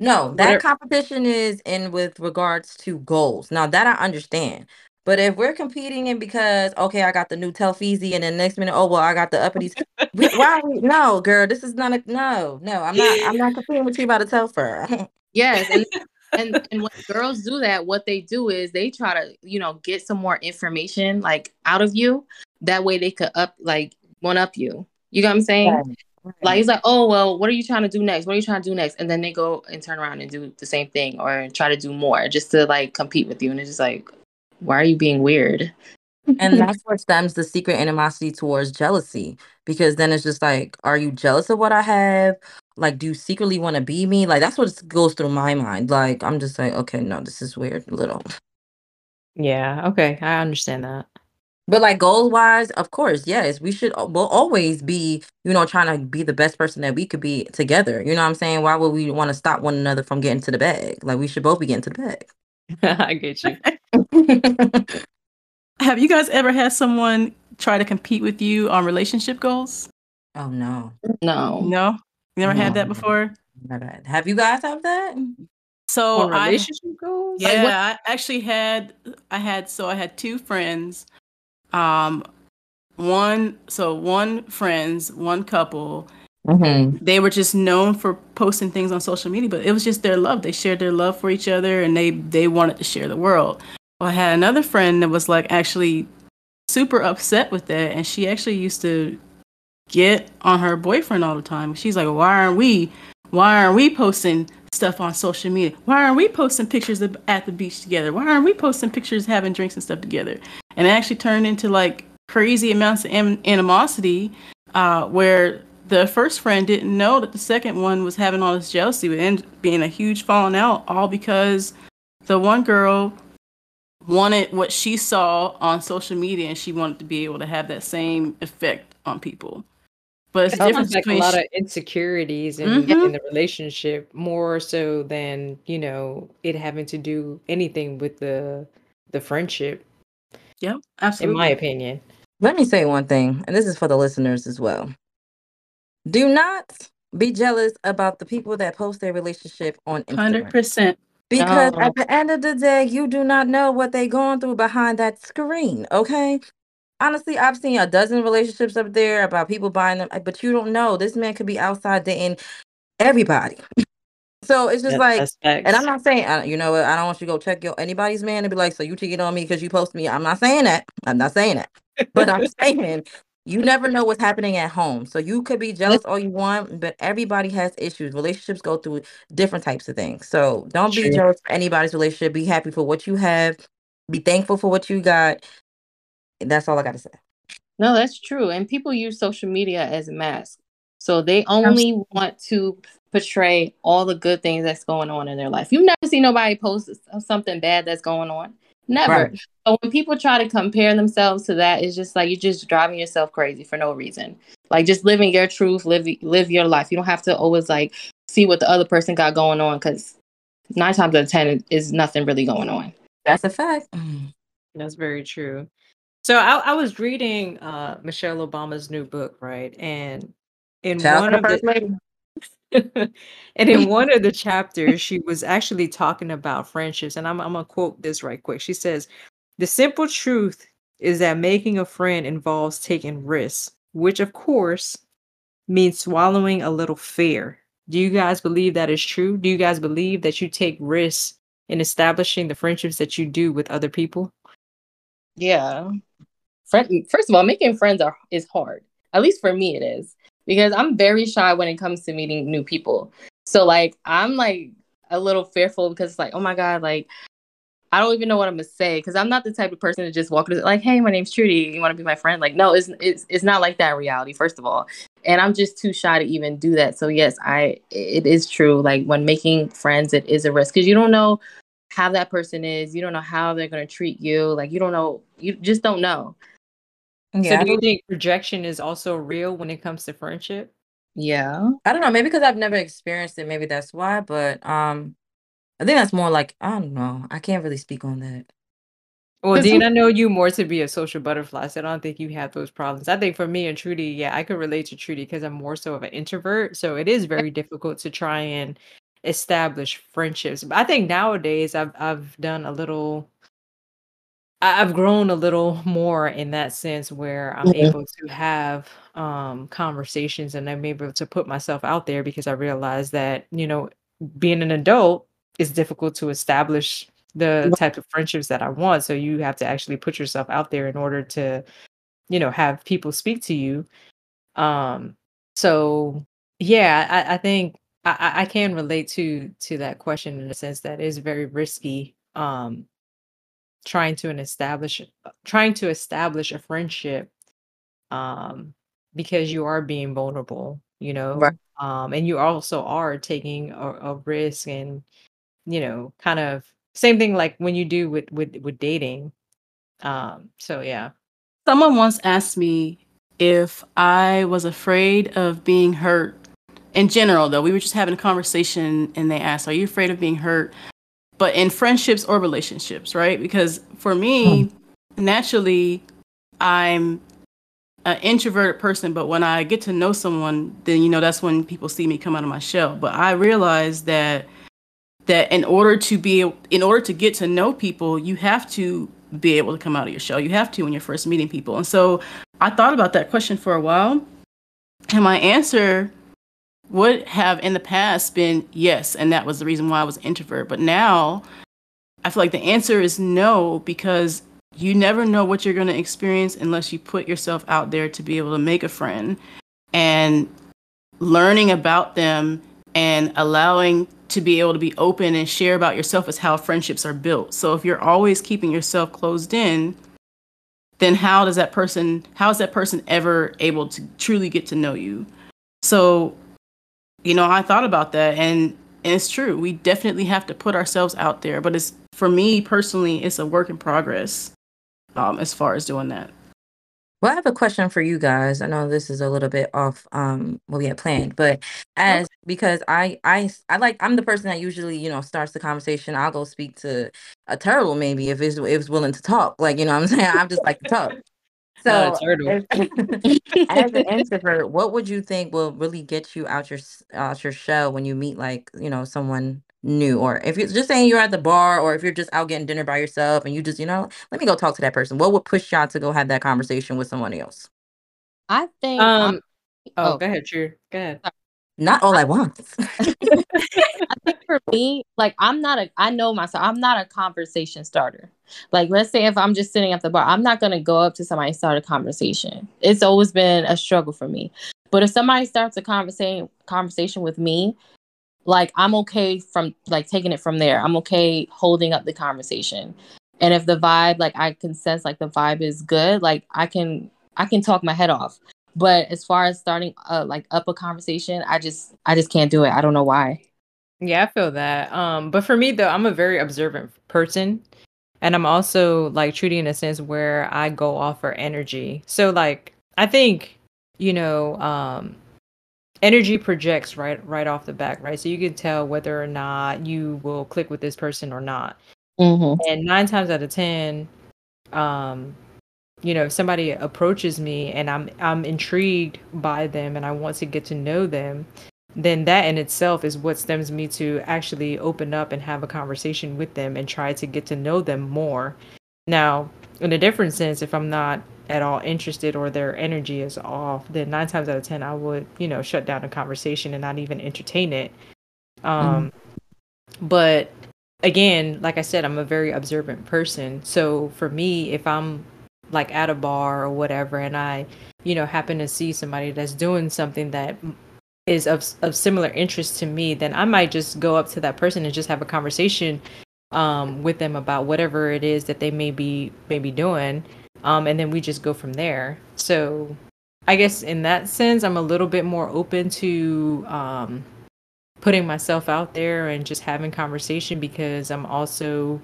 No, that Whatever- competition is in with regards to goals. Now that I understand. But if we're competing in because okay, I got the new Telfeezy and then next minute, oh well, I got the uppities. we, why? No, girl, this is not a no, no. I'm not. I'm not competing with you about a Telfar. Yes, and and and when girls do that, what they do is they try to, you know, get some more information like out of you. That way they could up like one up you. You know what I'm saying? Like he's like, oh well, what are you trying to do next? What are you trying to do next? And then they go and turn around and do the same thing or try to do more just to like compete with you. And it's just like, why are you being weird? and that's where stems the secret animosity towards jealousy because then it's just like are you jealous of what i have like do you secretly want to be me like that's what goes through my mind like i'm just like okay no this is weird little yeah, okay, I understand that. but like goals wise of course yes we should we'll always be you know trying to be the best person that we could be together you know what i'm saying why would we want to stop one another from getting to the bag like we should both be getting to the bag. I get you. Have you guys ever had someone try to compete with you on relationship goals? oh no No. No, you never had that before. never have you guys have that So For I relationship goals? Yeah, what- I actually had I had so I had two friends. Um one so one friends, one couple. mm-hmm. They were just known for posting things on social media, but it was just their love. They shared their love for each other and they they wanted to share the world. Well, I had another friend that was like actually super upset with that and she actually used to get on her boyfriend all the time. She's like, "Why aren't we why aren't we posting stuff on social media? Why aren't we posting pictures at the beach together? Why aren't we posting pictures having drinks and stuff together? And it actually turned into like crazy amounts of animosity uh, where the first friend didn't know that the second one was having all this jealousy and being a huge falling out all because the one girl wanted what she saw on social media and she wanted to be able to have that same effect on people. But it's It different sounds like a lot of insecurities in, Mhm. in the relationship, more so than you know it having to do anything with the the friendship. Yep, absolutely. In my opinion, Let me say one thing, and this is for the listeners as well. Do not be jealous about the people that post their relationship on Instagram. 100%. Because No. at the end of the day, you do not know what they're going through behind that screen, okay? Honestly, I've seen a dozen relationships up there about people buying them, but you don't know. This man could be outside dating everybody. So it's just like, and I'm not saying, you know what, I don't want you to go check your anybody's man and be like, so you cheated on me because you post me. I'm not saying that. I'm not saying that. But I'm saying you never know what's happening at home. So you could be jealous all you want, but everybody has issues. Relationships go through different types of things. So don't be jealous for anybody's relationship. Be happy for what you have. Be thankful for what you got. And that's all I got to say. No, that's true. And people use social media as a mask. So they only want to portray all the good things that's going on in their life. You've never seen nobody post uh, something bad that's going on. Never. Right. So when people try to compare themselves to that, it's just like you're just driving yourself crazy for no reason. Like just living your truth, live live your life. You don't have to always like see what the other person got going on because nine times out of ten is nothing really going on. That's a fact. Mm. That's very true. So I, I was reading uh, Michelle Obama's new book, right? And in Shout one of the first the lady. and in one of the chapters, she was actually talking about friendships. And I'm, I'm going to quote this right quick. She says, The simple truth is that making a friend involves taking risks, which of course means swallowing a little fear. Do you guys believe that is true? Do you guys believe that you take risks in establishing the friendships that you do with other people? Yeah. Friend, first of all, making friends are is hard. At least for me, it is because I'm very shy when it comes to meeting new people. So like, I'm like a little fearful because it's like, oh my god, like I don't even know what I'm gonna say because I'm not the type of person to just walk into like, hey, my name's Trudie, you want to be my friend? Like, no, it's it's it's not like that in reality. First of all, and I'm just too shy to even do that. So yes, I it is true. Like when making friends, it is a risk because you don't know how that person is. You don't know how they're gonna treat you. Like you don't know. You just don't know. Yeah, so do you think projection is also real when it comes to friendship? Yeah. I don't know. Maybe because I've never experienced it. Maybe that's why. But um, I think that's more like I don't know. I can't really speak on that. Well, Dean, I know you more to be a social butterfly, so I don't think you have those problems. I think for me and Trudie, yeah, I could relate to Trudie because I'm more so of an introvert. So it is very difficult to try and establish friendships. But I think nowadays I've I've done a little I've grown a little more in that sense where I'm Mhm. able to have um conversations and I'm able to put myself out there because I realize that, you know, being an adult is difficult to establish the type of friendships that I want. So you have to actually put yourself out there in order to, you know, have people speak to you. Um, so yeah, I, I think I, I I can relate to to that question in the sense that is very risky. Um, trying to an establish trying to establish a friendship um because you are being vulnerable you know Right. um and you also are taking a, a risk and you know kind of same thing like when you do with with with dating um so yeah Someone once asked me if I was afraid of being hurt. In general, though, we were just having a conversation and they asked, Are you afraid of being hurt? But in friendships or relationships, right? Because for me, hmm. naturally, I'm an introverted person, but when I get to know someone, then you know that's when people see me come out of my shell. But I realized that that in order to be in order to get to know people, you have to be able to come out of your shell. You have to when you're first meeting people. And so I thought about that question for a while, and my answer would have in the past been yes, and that was the reason why I was an introvert. But now I feel like the answer is no because you never know what you're going to experience unless you put yourself out there to be able to make a friend and learning about them and allowing to be able to be open and share about yourself is how friendships are built. So if you're always keeping yourself closed in, then how does that person how is that person ever able to truly get to know you? So, you know, I thought about that and, and it's true. We definitely have to put ourselves out there, but it's for me personally, it's a work in progress um, as far as doing that. Well, I have a question for you guys. I know this is a little bit off um what we had planned, but as because I I I like I'm the person that usually you know starts the conversation. I'll go speak to a turtle maybe if it's if it's willing to talk. Like you know what I'm saying I'm just like to talk. So, Not a turtle. as, as an introvert, what would you think will really get you out your s- out your shell when you meet like you know someone new, or if you're just saying you're at the bar, or if you're just out getting dinner by yourself and you just you know let me go talk to that person. What would push y'all to go have that conversation with someone else? I think Um. Oh, oh. go ahead, Drew. Go ahead. Not all at once. I think for me, like I'm not a I know myself, I'm not a conversation starter. Like let's say if I'm just sitting at the bar, I'm not gonna go up to somebody and start a conversation. It's always been a struggle for me. But if somebody starts a conversation conversation with me, like I'm okay from like taking it from there. I'm okay holding up the conversation. And if the vibe, like I can sense like the vibe is good, like I can I can talk my head off. But as far as starting uh like up a conversation, I just I just can't do it. I don't know why. Yeah, I feel that. Um, but for me though, I'm a very observant person. And I'm also like Trudie in a sense where I go off for energy. So like I think, you know, um energy projects right right off the back, right? So you can tell whether or not you will click with this person or not. Mm-hmm. And nine times out of ten, um, you know, if somebody approaches me and I'm I'm intrigued by them and I want to get to know them, then that in itself is what stems me to actually open up and have a conversation with them and try to get to know them more. Now, in a different sense, if I'm not at all interested or their energy is off, then nine times out of ten I would, you know, shut down a conversation and not even entertain it. Um but again, like I said, I'm a very observant person. So for me, if I'm like at a bar or whatever and I, you know, happen to see somebody that's doing something that is of of similar interest to me, then I might just go up to that person and just have a conversation um with them about whatever it is that they may be may be doing. Um and then we just go from there. So I guess in that sense I'm a little bit more open to um putting myself out there and just having conversation because I'm also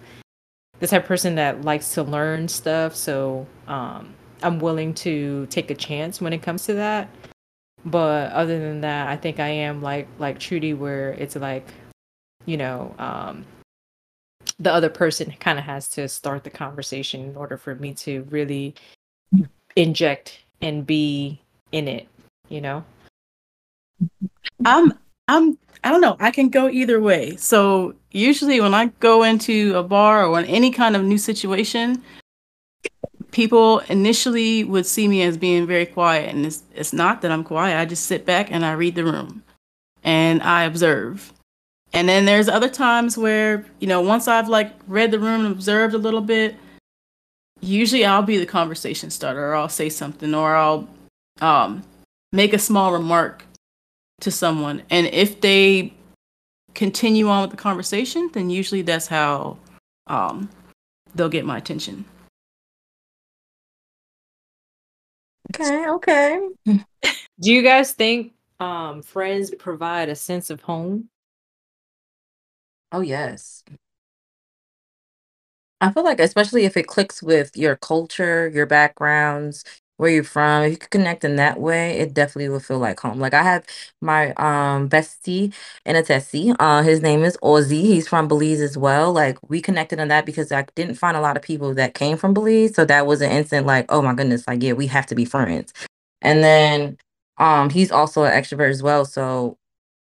the type of person that likes to learn stuff. So um, I'm willing to take a chance when it comes to that. But other than that, I think I am like like Trudie, where it's like, you know, um, the other person kind of has to start the conversation in order for me to really inject and be in it. You know. I'm I'm I don't know. I can go either way. So usually when I go into a bar or in any kind of new situation, people initially would see me as being very quiet and it's it's not that I'm quiet. I just sit back and I read the room and I observe. And then there's other times where, you know, once I've like read the room and observed a little bit, usually I'll be the conversation starter or I'll say something or I'll um make a small remark to someone and if they continue on with the conversation then usually that's how um they'll get my attention okay, okay. Do you guys think um, friends provide a sense of home? Oh yes. I feel like especially if it clicks with your culture, your backgrounds, where you're from, if you could connect in that way, it definitely will feel like home. Like I have my um bestie in a Tessie. Uh his name is Ozzy. He's from Belize as well. Like we connected on that because I didn't find a lot of people that came from Belize. So that was an instant like, oh my goodness, like yeah, we have to be friends. And then um he's also an extrovert as well. So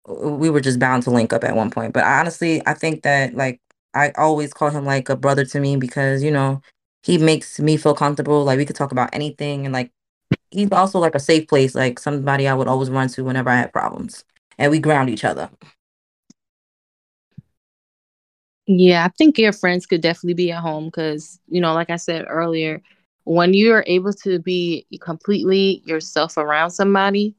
we were just bound to link up at one point. But honestly, I think that like I always call him like a brother to me because, you know, he makes me feel comfortable. Like we could talk about anything and like he's also like a safe place, like somebody I would always run to whenever I had problems. And we ground each other. Yeah, I think your friends could definitely be at home because, you know, like I said earlier, when you are able to be completely yourself around somebody,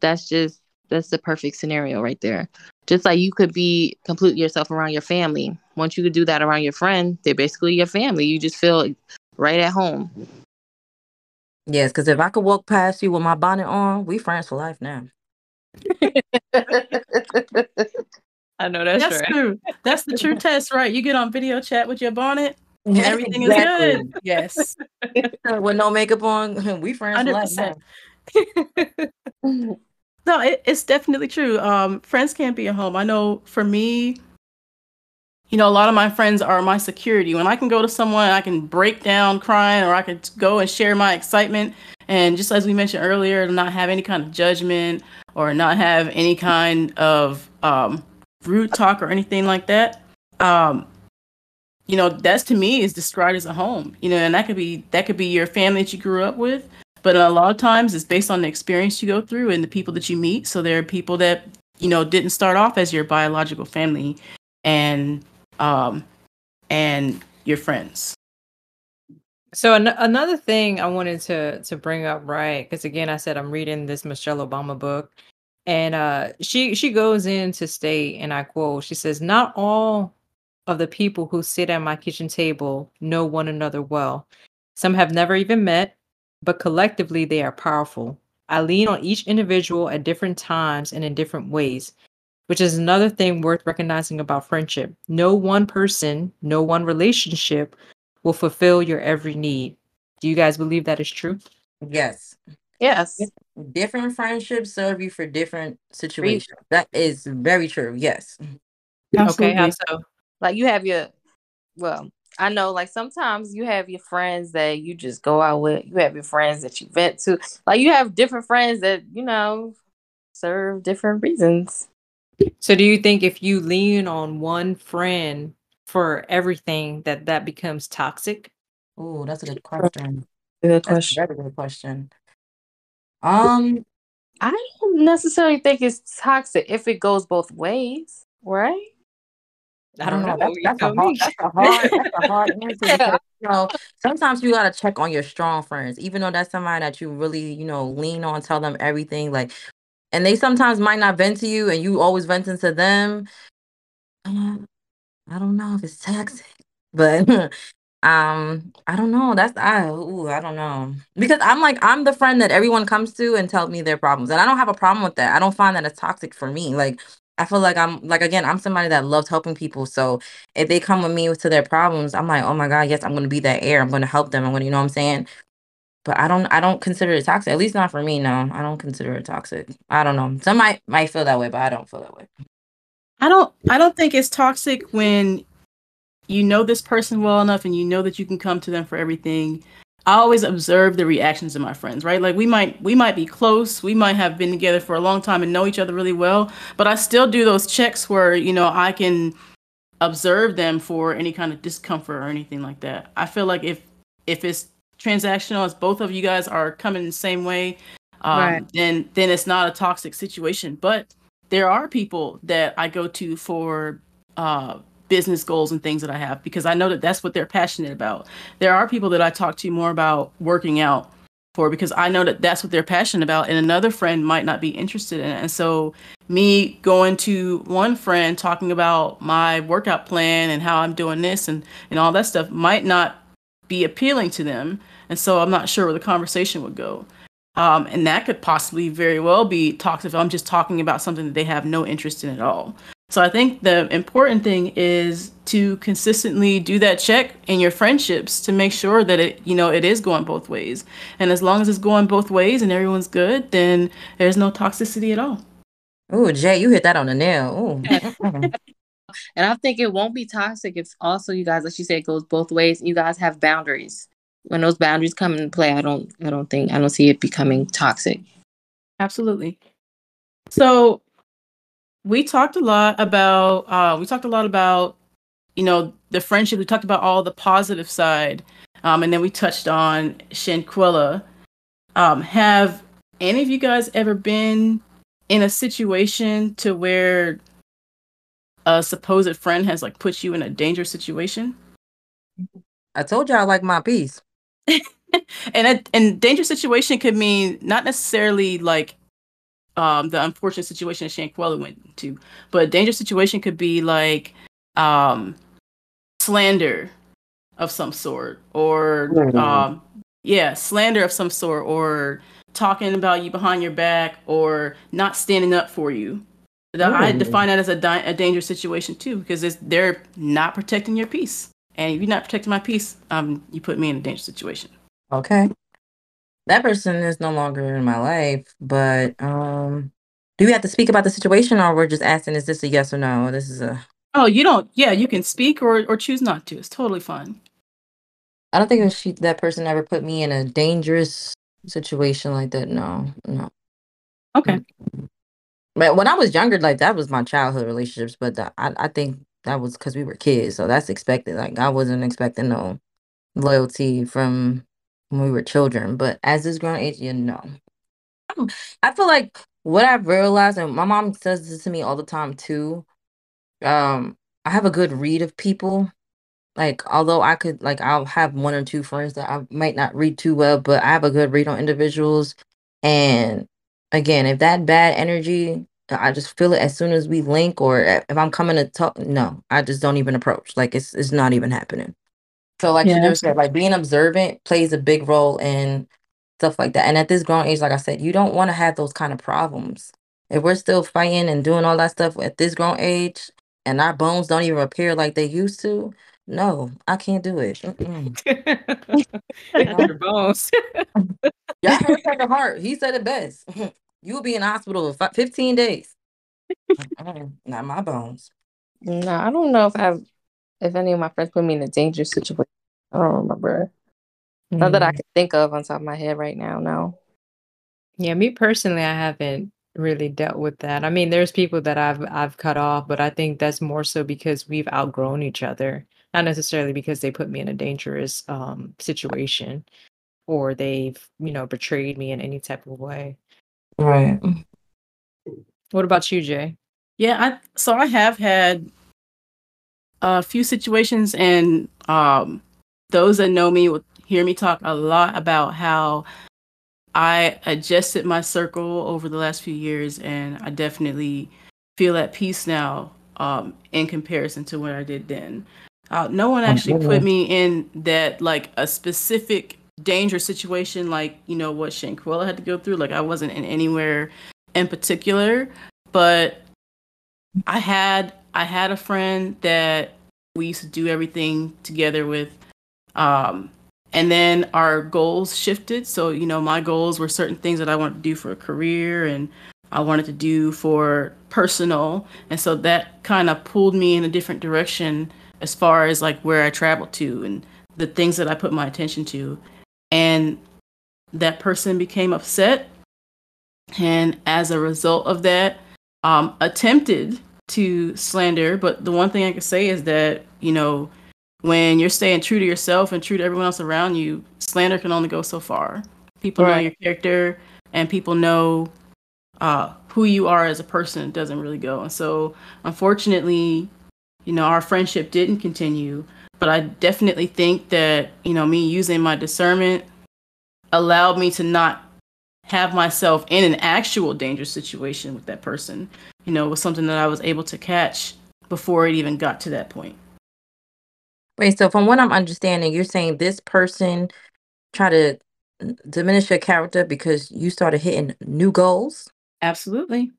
that's just that's the perfect scenario right there. Just like you could be complete yourself around your family. Once you could do that around your friend, they're basically your family. You just feel right at home. Yes, because if I could walk past you with my bonnet on, we friends for life now. I know that's, That's right. true. That's the true test, right? You get on video chat with your bonnet, and everything is good. Yes. With no makeup on, we friends for life now. 100%. No, it, it's definitely true. Um, friends can't be a home. I know for me, you know, a lot of my friends are my security. When I can go to someone, I can break down crying, or I could go and share my excitement. And just as we mentioned earlier, not have any kind of judgment or not have any kind of um, rude talk or anything like that. Um, you know, that's to me is described as a home. You know, and that could be that could be your family that you grew up with. But a lot of times it's based on the experience you go through and the people that you meet. So there are people that, you know, didn't start off as your biological family and um and your friends. So an- another thing I wanted to to bring up, right? Because again, I said I'm reading this Michelle Obama book, and uh, she she goes in to state, and I quote, she says, "Not all of the people who sit at my kitchen table know one another well. Some have never even met, but collectively they are powerful. I lean on each individual at different times and in different ways." Which is another thing worth recognizing about friendship. No one person, no one relationship will fulfill your every need. Do you guys believe that is true? Yes. yes. Different friendships serve you for different situations. That is very true. Yes. Okay, how so? Like you have your well, I know like sometimes you have your friends that you just go out with. You have your friends that you vent to. Like you have different friends that, you know, serve different reasons. So do you think if you lean on one friend for everything that that becomes toxic? Oh, that's a good question. Good question. That's a very good question. Um, I don't necessarily think it's toxic if it goes both ways, right? I don't know. That's, that's, a hard, that's a hard, that's a hard answer. Because, you know, sometimes you gotta check on your strong friends, even though that's somebody that you really, you know, lean on, tell them everything. Like, and they sometimes might not vent to you, and you always venting to them. Um, I don't know if it's toxic, but um, I don't know. That's I, ooh, I don't know because I'm like I'm the friend that everyone comes to and tell me their problems, and I don't have a problem with that. I don't find that it's toxic for me. Like I feel like I'm like again, I'm somebody that loves helping people. So if they come with me to their problems, I'm like, oh my god, yes, I'm gonna be that air. I'm gonna help them. I'm gonna, you know what I'm saying? But I don't, I don't consider it toxic. At least not for me. No, I don't consider it toxic. I don't know. Some might might feel that way, but I don't feel that way. I don't I don't think it's toxic when you know this person well enough and you know that you can come to them for everything. I always observe the reactions of my friends, right? Like we might we might be close, we might have been together for a long time and know each other really well, but I still do those checks where, you know, I can observe them for any kind of discomfort or anything like that. I feel like if if it's transactional, as both of you guys are coming the same way, um, Right. then then it's not a toxic situation. But there are people that I go to for uh, business goals and things that I have because I know that that's what they're passionate about. There are people that I talk to more about working out for because I know that that's what they're passionate about, and another friend might not be interested in it. And so, me going to one friend talking about my workout plan and how I'm doing this and and all that stuff might not be appealing to them, and so I'm not sure where the conversation would go. Um, and that could possibly very well be toxic if I'm just talking about something that they have no interest in at all. So I think the important thing is to consistently do that check in your friendships to make sure that it, you know, it is going both ways. And as long as it's going both ways and everyone's good, then there's no toxicity at all. Oh, Jaye, you hit that on the nail. Ooh. And I think it won't be toxic if also you guys, like you said, it goes both ways. You guys have boundaries. When those boundaries come into play, I don't I don't think I don't see it becoming toxic. Absolutely. So we talked a lot about uh, we talked a lot about you know the friendship. We talked about all the positive side, um, and then we touched on Shanquella. Um, have any of you guys ever been in a situation to where a supposed friend has like put you in a dangerous situation? I told you I like my piece. and a and dangerous situation could mean not necessarily like um, the unfortunate situation that Shanquella went to. But a dangerous situation could be like um, slander of some sort, or Mhm. um, yeah, slander of some sort, or talking about you behind your back, or not standing up for you. The- I define that as a, di- a dangerous situation too, because it's, they're not protecting your peace. And if you're not protecting my peace, um, you put me in a dangerous situation. Okay. That person is no longer in my life, but um, do we have to speak about the situation, or we're just asking, is this a yes or no? This is a. Oh, you don't? Yeah, you can speak or or choose not to. It's totally fine. I don't think she that person ever put me in a dangerous situation like that. No, no. Okay. But when I was younger, like that was my childhood relationships. But the, I, I think that was because we were kids, so that's expected. Like I wasn't expecting no loyalty from when we were children. But as this grown age, you know, I feel like what I've realized, and my mom says this to me all the time too. Um, I have a good read of people. Like, although I could, like, I'll have one or two friends that I might not read too well, but I have a good read on individuals. And again, if that bad energy, I just feel it as soon as we link, or if I'm coming to talk, no, I just don't even approach. Like, it's it's not even happening. So, like Yeah. you said, like being observant plays a big role in stuff like that. And at this grown age, like I said, you don't want to have those kind of problems. If we're still fighting and doing all that stuff at this grown age, and our bones don't even repair like they used to, no, I can't do it. Extra bones. Y'all heard Kevin Hart. He said it best. you will be in hospital for 15 days. Not my bones. No, I don't know if I've if any of my friends put me in a dangerous situation. I don't remember. Not that I Mm. can think of on top of my head right now. No. Yeah, me personally, I haven't really dealt with that. I mean, there's people that I've I've cut off, but I think that's more so because we've outgrown each other, not necessarily because they put me in a dangerous um situation or they've, you know, betrayed me in any type of way. Right. What about you, Jaye? Yeah, I so I have had a few situations, and um, those that know me will hear me talk a lot about how I adjusted my circle over the last few years, and I definitely feel at peace now um, in comparison to what I did then. Uh, no one actually put me in that like a specific dangerous situation, like you know what Shanquella had to go through. Like I wasn't in anywhere in particular, but I had I had a friend that we used to do everything together with. Um, and then our goals shifted. So, you know, my goals were certain things that I wanted to do for a career and I wanted to do for personal. And so that kind of pulled me in a different direction as far as like where I traveled to and the things that I put my attention to. And that person became upset. And as a result of that, um, attempted to slander. But the one thing I can say is that, you know, when you're staying true to yourself and true to everyone else around you, slander can only go so far. People know your character and people know uh, who you are as a person. It doesn't really go. And so, unfortunately, you know, our friendship didn't continue. But I definitely think that, you know, me using my discernment allowed me to not have myself in an actual dangerous situation with that person. You know, was something that I was able to catch before it even got to that point. Wait, so from what I'm understanding, you're saying this person try to diminish your character because you started hitting new goals? Absolutely.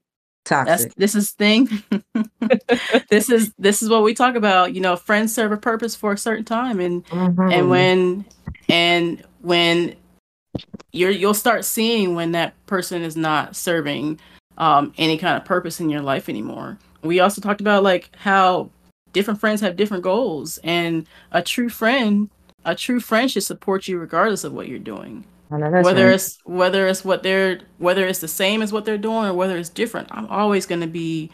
That's Toxic. this is thing. this is this is what we talk about. You know, friends serve a purpose for a certain time, and Mhm. and when and when you're you'll start seeing when that person is not serving um, any kind of purpose in your life anymore. We also talked about like how different friends have different goals, and a true friend, a true friend should support you regardless of what you're doing. I know that's whether it's whether it's what they're whether it's the same as what they're doing or whether it's different i'm always going to be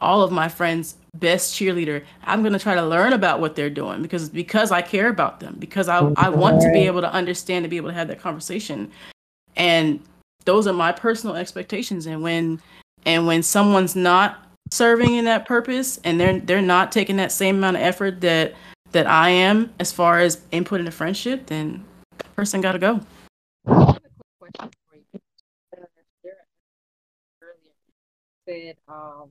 all of my friends best cheerleader. I'm going to try to learn about what they're doing because because i care about them because i, I want to be able to understand to be able to have that conversation. And those are my personal expectations and when and when someone's not serving in that purpose and they're they're not taking that same amount of effort that that i am as far as input in a friendship then that person got to go question for you. Uh, earlier said, um,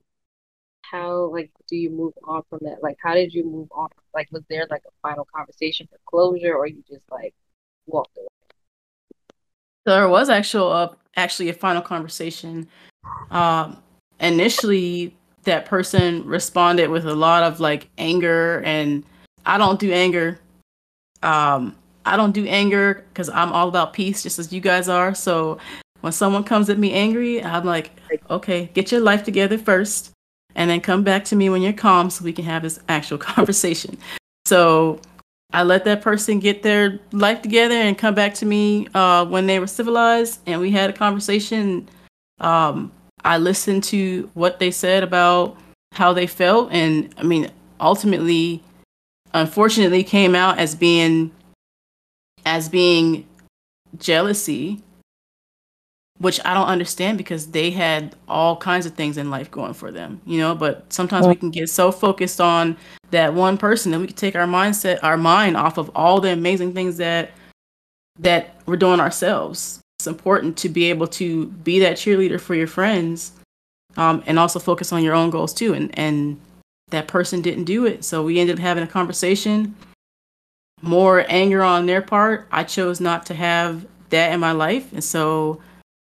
how like do you move on from that? Like, how did you move on? Like, was there like a final conversation for closure, or you just like walked away? There was actual uh, actually a final conversation. Um, initially, that person responded with a lot of like anger, and I don't do anger. Um, I don't do anger because I'm all about peace, just as you guys are. So when someone comes at me angry, I'm like, okay, get your life together first, and then come back to me when you're calm so we can have this actual conversation. So I let that person get their life together and come back to me uh, when they were civilized, and we had a conversation. Um, I listened to what they said about how they felt, and I mean, ultimately, unfortunately, came out as being as being jealousy, which I don't understand because they had all kinds of things in life going for them, you know. But sometimes we can get so focused on that one person that we can take our mindset, our mind off of all the amazing things that that we're doing ourselves. It's important to be able to be that cheerleader for your friends, um, and also focus on your own goals too. And and that person didn't do it, so we ended up having a conversation more anger on their part. I chose not to have that in my life, and so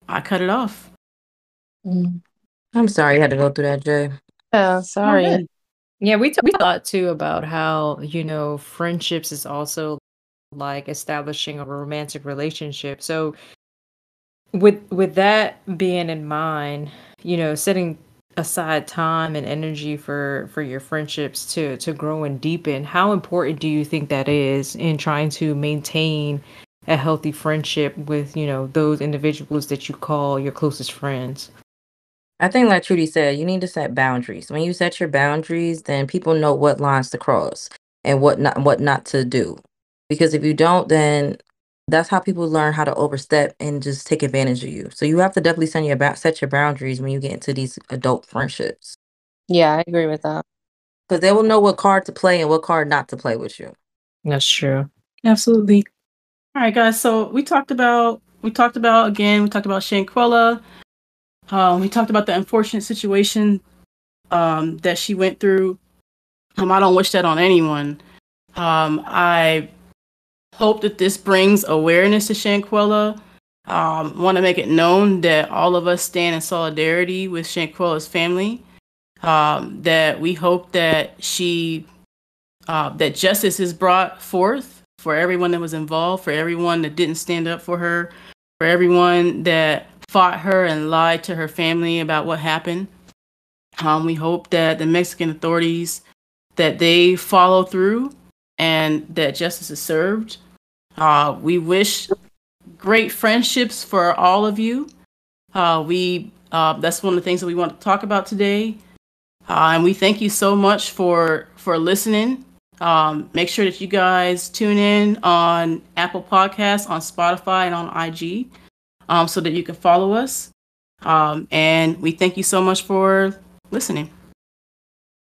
I cut it off. Mm. I'm sorry you had to go through that, Jaye. Yeah, sorry. Yeah, we, t- we thought too about how, you know, friendships is also like establishing a romantic relationship. So with with that being in mind, you know, setting aside time and energy for for your friendships to to grow and deepen how important do you think that is in trying to maintain a healthy friendship with you know those individuals that you call your closest friends I think, like Trudie said, you need to set boundaries. When you set your boundaries, then people know what lines to cross and what not what not to do. Because if you don't, then that's how people learn how to overstep and just take advantage of you. So you have to definitely set your ba- set your boundaries when you get into these adult friendships. Yeah, I agree with that. Because they will know what card to play and what card not to play with you. that's true Absolutely. All right, guys. So we talked about we talked about again. We talked about Shanquella. Um, we talked about the unfortunate situation um, that she went through. Um, I don't wish that on anyone. Um, I hope that this brings awareness to Shanquella. Um, Want to make it known that all of us stand in solidarity with Shanquella's family. Um, that we hope that she uh, that justice is brought forth for everyone that was involved, for everyone that didn't stand up for her, for everyone that fought her and lied to her family about what happened. Um, we hope that the Mexican authorities that they follow through and that justice is served. Uh, we wish great friendships for all of you. Uh, we uh, that's one of the things that we want to talk about today, uh, and we thank you so much for for listening. Um, make sure that you guys tune in on Apple Podcasts, on Spotify, and on IG um, so that you can follow us. Um, and we thank you so much for listening.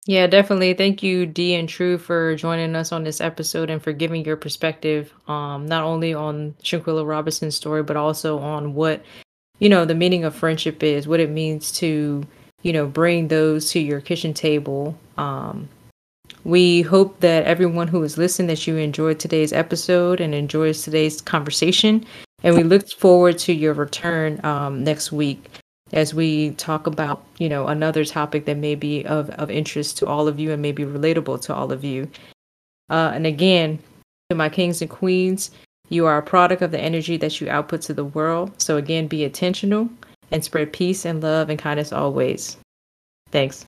Yeah definitely. Thank you d and true for joining us on this episode and for giving your perspective um not only on Shanquella Robinson's story but also on what you know the meaning of friendship is what it means to you know bring those to your kitchen table. Um we hope that everyone who is listening that you enjoyed today's episode and enjoys today's conversation and we look forward to your return um, next week as we talk about you know another topic that may be of, of interest to all of you and may be relatable to all of you. Uh, and again to my kings and queens you are a product of the energy that you output to the world. So again be intentional and spread peace and love and kindness always. Thanks